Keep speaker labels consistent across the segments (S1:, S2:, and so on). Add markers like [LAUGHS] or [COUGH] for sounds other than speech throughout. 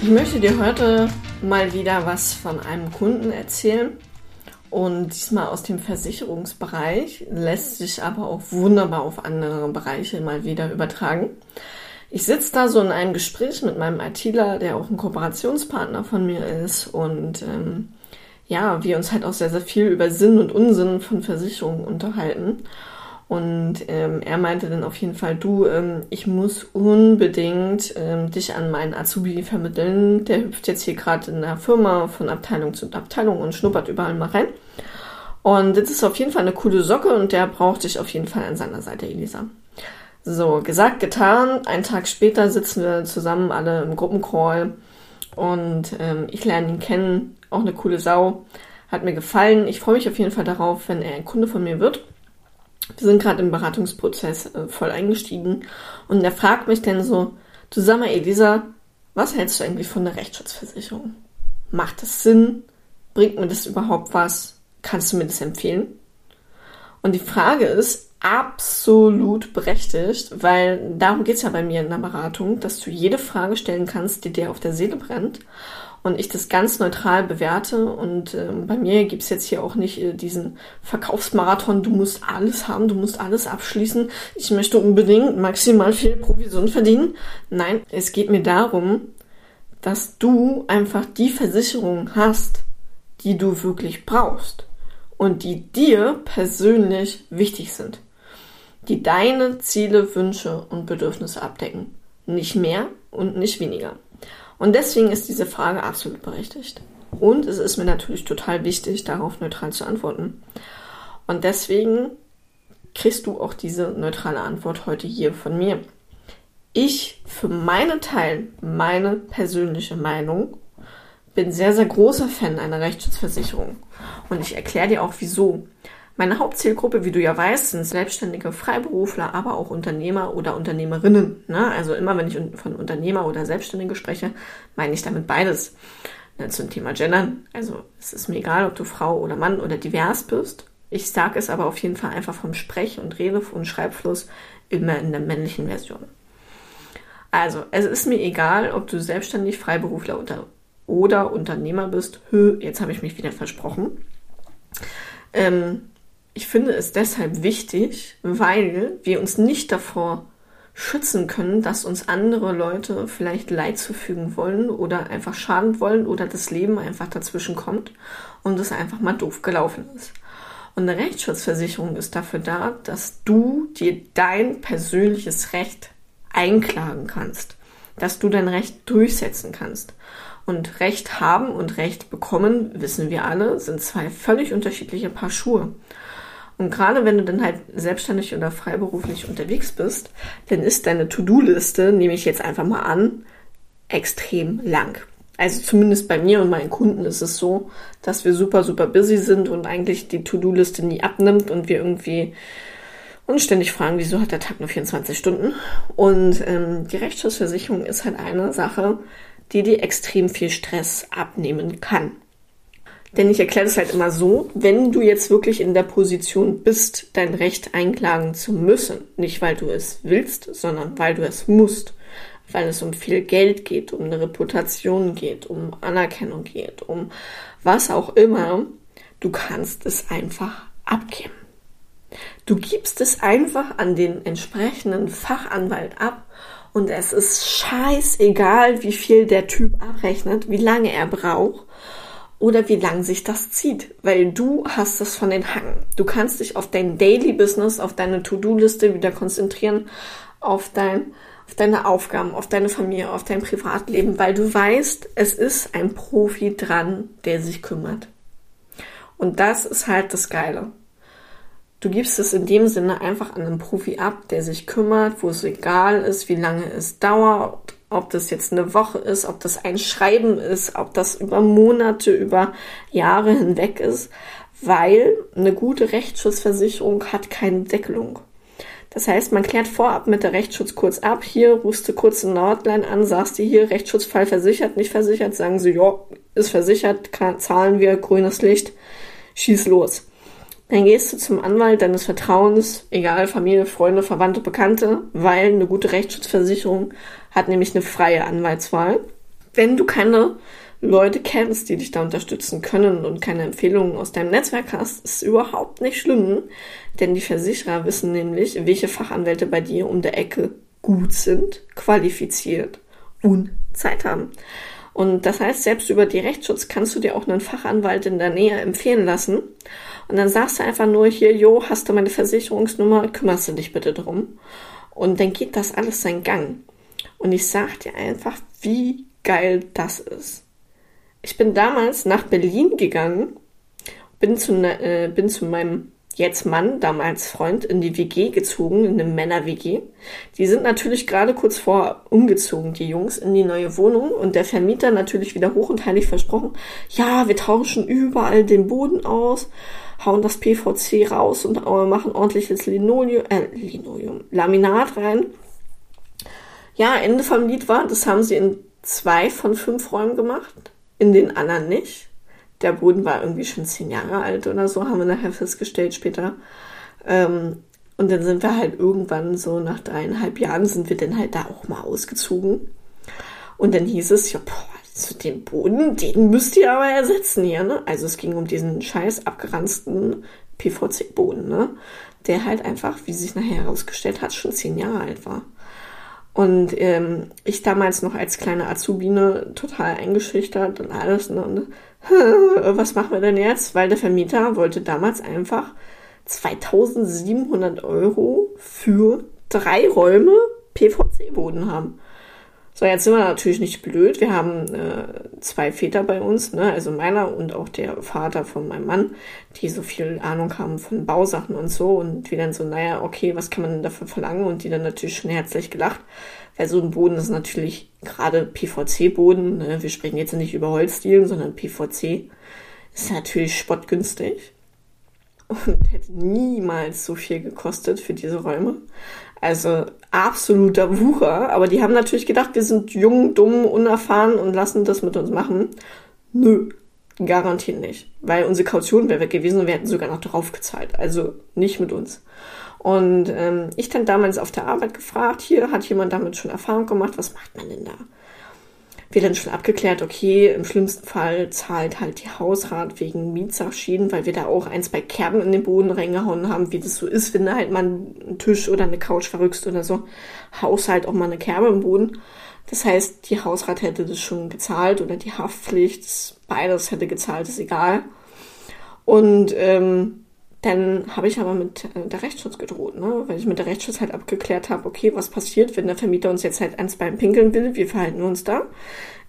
S1: Ich möchte dir heute mal wieder was von einem Kunden erzählen. Und diesmal aus dem Versicherungsbereich, lässt sich aber auch wunderbar auf andere Bereiche mal wieder übertragen. Ich sitze da so in einem Gespräch mit meinem ITler, der auch ein Kooperationspartner von mir ist. Und ähm, ja, wir uns halt auch sehr, sehr viel über Sinn und Unsinn von Versicherungen unterhalten. Und ähm, er meinte dann auf jeden Fall, du, ähm, ich muss unbedingt ähm, dich an meinen Azubi vermitteln. Der hüpft jetzt hier gerade in der Firma von Abteilung zu Abteilung und schnuppert überall mal rein. Und das ist auf jeden Fall eine coole Socke und der braucht dich auf jeden Fall an seiner Seite, Elisa. So, gesagt, getan. Einen Tag später sitzen wir zusammen alle im Gruppencall und ähm, ich lerne ihn kennen. Auch eine coole Sau. Hat mir gefallen. Ich freue mich auf jeden Fall darauf, wenn er ein Kunde von mir wird. Wir sind gerade im Beratungsprozess äh, voll eingestiegen und er fragt mich dann so, du sag mal Elisa, was hältst du eigentlich von der Rechtsschutzversicherung? Macht das Sinn? Bringt mir das überhaupt was? Kannst du mir das empfehlen? Und die Frage ist absolut berechtigt, weil darum geht's ja bei mir in der Beratung, dass du jede Frage stellen kannst, die dir auf der Seele brennt und ich das ganz neutral bewerte. Und äh, bei mir gibt's jetzt hier auch nicht äh, diesen Verkaufsmarathon, du musst alles haben, du musst alles abschließen. Ich möchte unbedingt maximal viel Provision verdienen. Nein, es geht mir darum, dass du einfach die Versicherung hast, die du wirklich brauchst und die dir persönlich wichtig sind, die deine Ziele, Wünsche und Bedürfnisse abdecken. Nicht mehr und nicht weniger. Und deswegen ist diese Frage absolut berechtigt. Und es ist mir natürlich total wichtig, darauf neutral zu antworten. Und deswegen kriegst du auch diese neutrale Antwort heute hier von mir. Ich für meinen Teil, meine persönliche Meinung, bin sehr, sehr großer Fan einer Rechtsschutzversicherung. Und ich erkläre dir auch wieso. Meine Hauptzielgruppe, wie du ja weißt, sind selbstständige Freiberufler, aber auch Unternehmer oder Unternehmerinnen. Ne? Also immer, wenn ich von Unternehmer oder Selbstständige spreche, meine ich damit beides. Ne, zum Thema Gendern. Also es ist mir egal, ob du Frau oder Mann oder divers bist. Ich sage es aber auf jeden Fall einfach vom Sprech- und Rede- und Schreibfluss immer in der männlichen Version. Also, es ist mir egal, ob du selbstständig Freiberufler oder, oder Unternehmer bist. Hö, jetzt habe ich mich wieder versprochen. Ähm, ich finde es deshalb wichtig, weil wir uns nicht davor schützen können, dass uns andere Leute vielleicht Leid zufügen wollen oder einfach schaden wollen oder das Leben einfach dazwischen kommt und es einfach mal doof gelaufen ist. Und eine Rechtsschutzversicherung ist dafür da, dass du dir dein persönliches Recht einklagen kannst, dass du dein Recht durchsetzen kannst. Und Recht haben und Recht bekommen, wissen wir alle, sind zwei völlig unterschiedliche Paar Schuhe. Und gerade wenn du dann halt selbstständig oder freiberuflich unterwegs bist, dann ist deine To-Do-Liste, nehme ich jetzt einfach mal an, extrem lang. Also zumindest bei mir und meinen Kunden ist es so, dass wir super, super busy sind und eigentlich die To-Do-Liste nie abnimmt und wir irgendwie uns ständig fragen, wieso hat der Tag nur 24 Stunden? Und ähm, die Rechtsschutzversicherung ist halt eine Sache, die dir extrem viel Stress abnehmen kann. Denn ich erkläre das halt immer so, wenn du jetzt wirklich in der Position bist, dein Recht einklagen zu müssen, nicht weil du es willst, sondern weil du es musst, weil es um viel Geld geht, um eine Reputation geht, um Anerkennung geht, um was auch immer, du kannst es einfach abgeben. Du gibst es einfach an den entsprechenden Fachanwalt ab und es ist scheißegal, wie viel der Typ abrechnet, wie lange er braucht oder wie lang sich das zieht, weil du hast es von den Hacken. Du kannst dich auf dein Daily Business, auf deine To-Do-Liste wieder konzentrieren, auf dein auf deine Aufgaben, auf deine Familie, auf dein Privatleben, weil du weißt, es ist ein Profi dran, der sich kümmert. Und das ist halt das Geile. Du gibst es in dem Sinne einfach an einen Profi ab, der sich kümmert, wo es egal ist, wie lange es dauert, ob das jetzt eine Woche ist, ob das ein Schreiben ist, ob das über Monate, über Jahre hinweg ist, weil eine gute Rechtsschutzversicherung hat keine Deckelung. Das heißt, man klärt vorab mit der Rechtsschutz kurz ab. Hier rufst du kurz eine Nordline an, sagst du hier Rechtsschutzfall versichert, nicht versichert, sagen sie, ja, ist versichert, kann, zahlen wir, grünes Licht, schieß los. Dann gehst du zum Anwalt deines Vertrauens, egal Familie, Freunde, Verwandte, Bekannte, weil eine gute Rechtsschutzversicherung hat nämlich eine freie Anwaltswahl. Wenn du keine Leute kennst, die dich da unterstützen können und keine Empfehlungen aus deinem Netzwerk hast, ist überhaupt nicht schlimm, denn die Versicherer wissen nämlich, welche Fachanwälte bei dir um der Ecke gut sind, qualifiziert und Zeit haben. Und das heißt, selbst über die Rechtsschutz kannst du dir auch einen Fachanwalt in der Nähe empfehlen lassen. Und dann sagst du einfach nur hier, jo, hast du meine Versicherungsnummer, kümmerst du dich bitte drum. Und dann geht das alles seinen Gang. Und ich sag dir einfach, wie geil das ist. Ich bin damals nach Berlin gegangen, bin zu, ne, äh, bin zu meinem jetzt Mann, damals Freund, in die WG gezogen, in eine Männer-WG. Die sind natürlich gerade kurz vor umgezogen, die Jungs, in die neue Wohnung und der Vermieter natürlich wieder hoch und heilig versprochen, ja, wir tauschen überall den Boden aus, hauen das PVC raus und machen ordentliches Linoleum, äh, Linoleum, Laminat rein. Ja, Ende vom Lied war, das haben sie in zwei von fünf Räumen gemacht, in den anderen nicht. Der Boden war irgendwie schon zehn Jahre alt oder so, haben wir nachher festgestellt später. Ähm, und dann sind wir halt irgendwann so nach dreieinhalb Jahren sind wir dann halt da auch mal ausgezogen. Und dann hieß es, ja, boah, so den Boden, den müsst ihr aber ersetzen hier, ne? Also es ging um diesen scheiß abgeranzten PVC-Boden, ne? Der halt einfach, wie sich nachher herausgestellt hat, schon zehn Jahre alt war. Und ähm, ich damals noch als kleine Azubine total eingeschüchtert und alles. Ne? Und [LAUGHS] was machen wir denn jetzt? Weil der Vermieter wollte damals einfach 2700 Euro für drei Räume PVC-Boden haben. So, jetzt sind wir natürlich nicht blöd. Wir haben äh, zwei Väter bei uns, ne? also meiner und auch der Vater von meinem Mann, die so viel Ahnung haben von Bausachen und so. Und wir dann so, naja, okay, was kann man denn dafür verlangen? Und die dann natürlich schon herzlich gelacht. Weil so ein Boden ist natürlich gerade PVC-Boden. Ne? Wir sprechen jetzt nicht über Holzdielen, sondern PVC. Ist natürlich spottgünstig. Und [LAUGHS] hätte niemals so viel gekostet für diese Räume. Also absoluter Wucher. Aber die haben natürlich gedacht, wir sind jung, dumm, unerfahren und lassen das mit uns machen. Nö, garantiert nicht. Weil unsere Kaution wäre weg gewesen und wir hätten sogar noch draufgezahlt. Also nicht mit uns. Und ähm, ich dann damals auf der Arbeit gefragt, hier hat jemand damit schon Erfahrung gemacht, was macht man denn da? Wir dann schon abgeklärt, okay, im schlimmsten Fall zahlt halt die Hausrat wegen Mietsachschieden, weil wir da auch ein, zwei Kerben in den Boden reingehauen haben, wie das so ist, wenn da halt mal ein Tisch oder eine Couch verrückst oder so, Haus halt auch mal eine Kerbe im Boden. Das heißt, die Hausrat hätte das schon gezahlt oder die Haftpflicht, beides hätte gezahlt, ist egal. Und ähm, dann habe ich aber mit äh, der Rechtsschutz gedroht, ne? weil ich mit der Rechtsschutz halt abgeklärt habe, okay, was passiert, wenn der Vermieter uns jetzt halt ans Bein pinkeln will, wie verhalten wir uns da?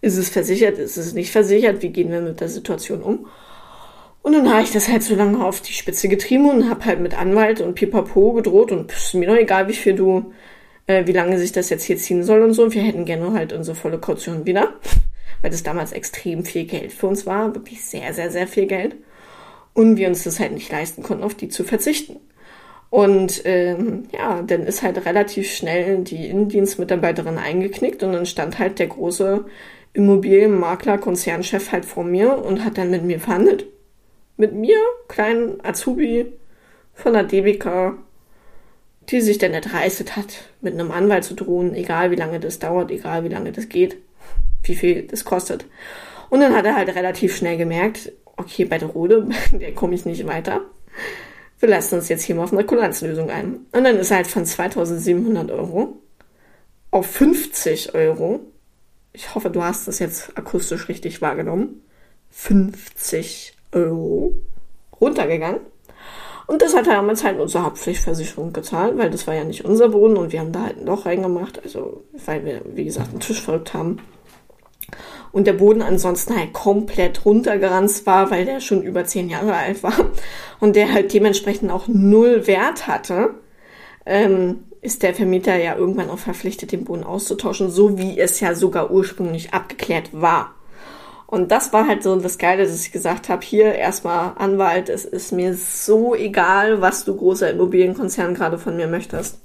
S1: Ist es versichert, ist es nicht versichert, wie gehen wir mit der Situation um? Und dann habe ich das halt so lange auf die Spitze getrieben und habe halt mit Anwalt und Pipapo gedroht und ist mir doch egal, wie viel du, äh, wie lange sich das jetzt hier ziehen soll und so. Wir hätten gerne halt unsere volle Kaution wieder, weil das damals extrem viel Geld für uns war, wirklich sehr, sehr, sehr viel Geld und wir uns das halt nicht leisten konnten, auf die zu verzichten. Und ähm, ja, dann ist halt relativ schnell die Innendienstmitarbeiterin eingeknickt und dann stand halt der große Immobilienmakler-Konzernchef halt vor mir und hat dann mit mir verhandelt. Mit mir, kleinen Azubi von der DBK, die sich dann erdreistet hat, mit einem Anwalt zu drohen, egal wie lange das dauert, egal wie lange das geht, wie viel das kostet. Und dann hat er halt relativ schnell gemerkt, okay, bei der Rode, [LAUGHS] der komme ich nicht weiter. Wir lassen uns jetzt hier mal auf eine Kulanzlösung ein. Und dann ist halt von 2700 Euro auf 50 Euro. Ich hoffe, du hast das jetzt akustisch richtig wahrgenommen. 50 Euro runtergegangen. Und das hat damals halt unsere Hauptpflichtversicherung gezahlt, weil das war ja nicht unser Boden und wir haben da halt ein Loch reingemacht, also weil wir, wie gesagt, einen Tisch verrückt haben und der Boden ansonsten halt komplett runtergeranzt war, weil der schon über zehn Jahre alt war und der halt dementsprechend auch null Wert hatte, ähm, ist der Vermieter ja irgendwann auch verpflichtet, den Boden auszutauschen, so wie es ja sogar ursprünglich abgeklärt war. Und das war halt so das Geile, dass ich gesagt habe, hier erstmal Anwalt, es ist mir so egal, was du großer Immobilienkonzern gerade von mir möchtest.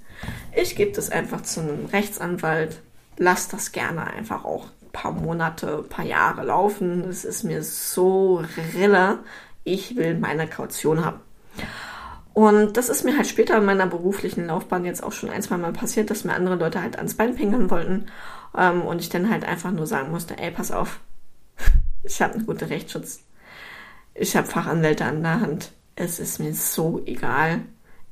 S1: Ich gebe das einfach zu einem Rechtsanwalt. Lass das gerne einfach auch paar Monate, paar Jahre laufen. Es ist mir so rille. Ich will meine Kaution haben. Und das ist mir halt später in meiner beruflichen Laufbahn jetzt auch schon ein, zwei Mal passiert, dass mir andere Leute halt ans Bein pinkeln wollten. Ähm, und ich dann halt einfach nur sagen musste, ey, pass auf, [LAUGHS] ich habe einen guten Rechtsschutz. Ich habe Fachanwälte an der Hand. Es ist mir so egal.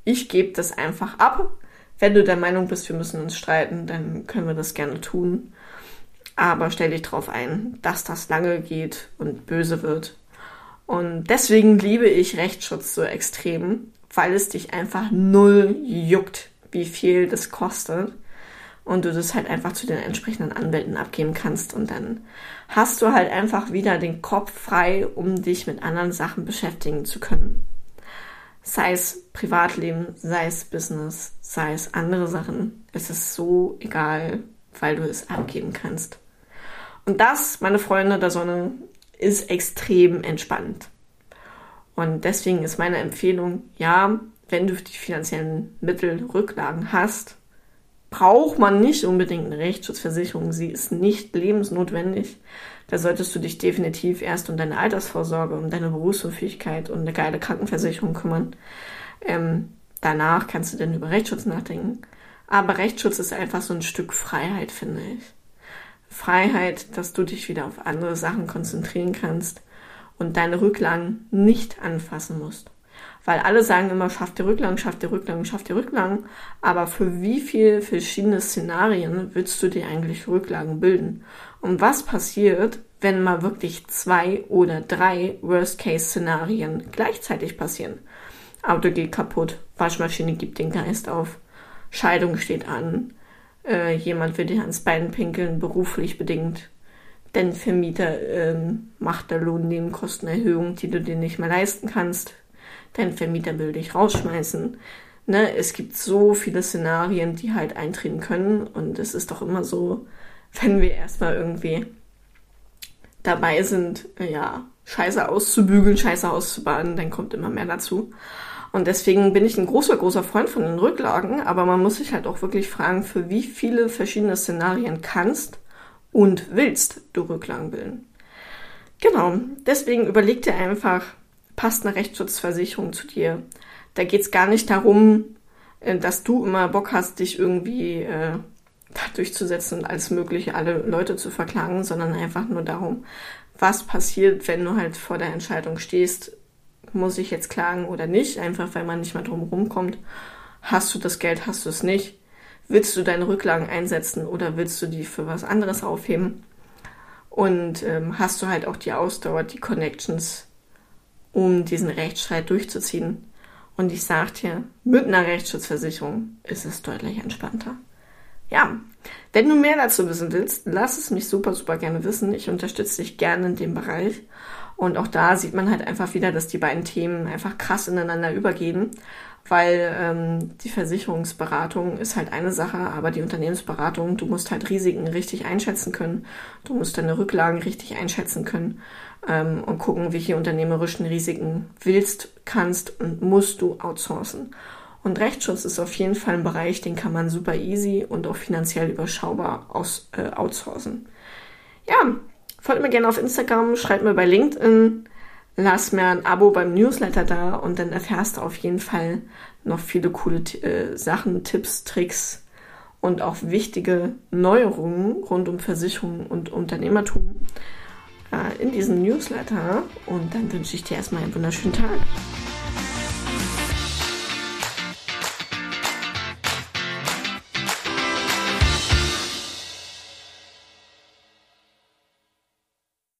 S1: Ich gebe das einfach ab. Wenn du der Meinung bist, wir müssen uns streiten, dann können wir das gerne tun. Aber stell dich darauf ein, dass das lange geht und böse wird. Und deswegen liebe ich Rechtsschutz so extrem, weil es dich einfach null juckt, wie viel das kostet. Und du das halt einfach zu den entsprechenden Anwälten abgeben kannst. Und dann hast du halt einfach wieder den Kopf frei, um dich mit anderen Sachen beschäftigen zu können. Sei es Privatleben, sei es Business, sei es andere Sachen. Es ist so egal, weil du es abgeben kannst. Und das, meine Freunde der Sonne, ist extrem entspannt. Und deswegen ist meine Empfehlung, ja, wenn du die finanziellen Mittel, Rücklagen hast, braucht man nicht unbedingt eine Rechtsschutzversicherung. Sie ist nicht lebensnotwendig. Da solltest du dich definitiv erst um deine Altersvorsorge, um deine Berufsunfähigkeit und eine geile Krankenversicherung kümmern. Ähm, danach kannst du dann über Rechtsschutz nachdenken. Aber Rechtsschutz ist einfach so ein Stück Freiheit, finde ich. Freiheit, dass du dich wieder auf andere Sachen konzentrieren kannst und deine Rücklagen nicht anfassen musst. Weil alle sagen immer, schaff die Rücklagen, schaff die Rücklagen, schaff die Rücklagen. Aber für wie viele verschiedene Szenarien willst du dir eigentlich Rücklagen bilden? Und was passiert, wenn mal wirklich zwei oder drei Worst-Case-Szenarien gleichzeitig passieren? Auto geht kaputt, Waschmaschine gibt den Geist auf, Scheidung steht an, äh, jemand dir ans Bein pinkeln, beruflich bedingt. Denn Vermieter ähm, macht der Lohnnebenkostenerhöhung, die du dir nicht mehr leisten kannst. Dein Vermieter will dich rausschmeißen. Ne? Es gibt so viele Szenarien, die halt eintreten können. Und es ist doch immer so, wenn wir erstmal irgendwie dabei sind, ja, Scheiße auszubügeln, Scheiße auszubaden, dann kommt immer mehr dazu. Und deswegen bin ich ein großer, großer Freund von den Rücklagen, aber man muss sich halt auch wirklich fragen, für wie viele verschiedene Szenarien kannst und willst du Rücklagen bilden. Genau, deswegen überleg dir einfach, passt eine Rechtsschutzversicherung zu dir. Da geht's gar nicht darum, äh, dass du immer Bock hast, dich irgendwie äh, durchzusetzen und alles Mögliche, alle Leute zu verklagen, sondern einfach nur darum, was passiert, wenn du halt vor der Entscheidung stehst, muss ich jetzt klagen oder nicht, einfach weil man nicht mehr drum rumkommt. Hast du das Geld, hast du es nicht? Willst du deine Rücklagen einsetzen oder willst du die für was anderes aufheben? Und ähm, hast du halt auch die Ausdauer, die Connections, um diesen Rechtsstreit durchzuziehen? Und ich sag dir, mit einer Rechtsschutzversicherung ist es deutlich entspannter. Ja, wenn du mehr dazu wissen willst, lass es mich super, super gerne wissen. Ich unterstütze dich gerne in dem Bereich. Und auch da sieht man halt einfach wieder, dass die beiden Themen einfach krass ineinander übergehen, weil ähm, die Versicherungsberatung ist halt eine Sache, aber die Unternehmensberatung, du musst halt Risiken richtig einschätzen können, du musst deine Rücklagen richtig einschätzen können ähm, und gucken, welche unternehmerischen Risiken willst, kannst und musst du outsourcen. Und Rechtsschutz ist auf jeden Fall ein Bereich, den kann man super easy und auch finanziell überschaubar aus, äh, outsourcen. Ja, Folgt mir gerne auf Instagram, schreibt mir bei LinkedIn, lass mir ein Abo beim Newsletter da und dann erfährst du auf jeden Fall noch viele coole äh, Sachen, Tipps, Tricks und auch wichtige Neuerungen rund um Versicherung und Unternehmertum äh, in diesem Newsletter. Und dann wünsche ich dir erstmal einen wunderschönen Tag.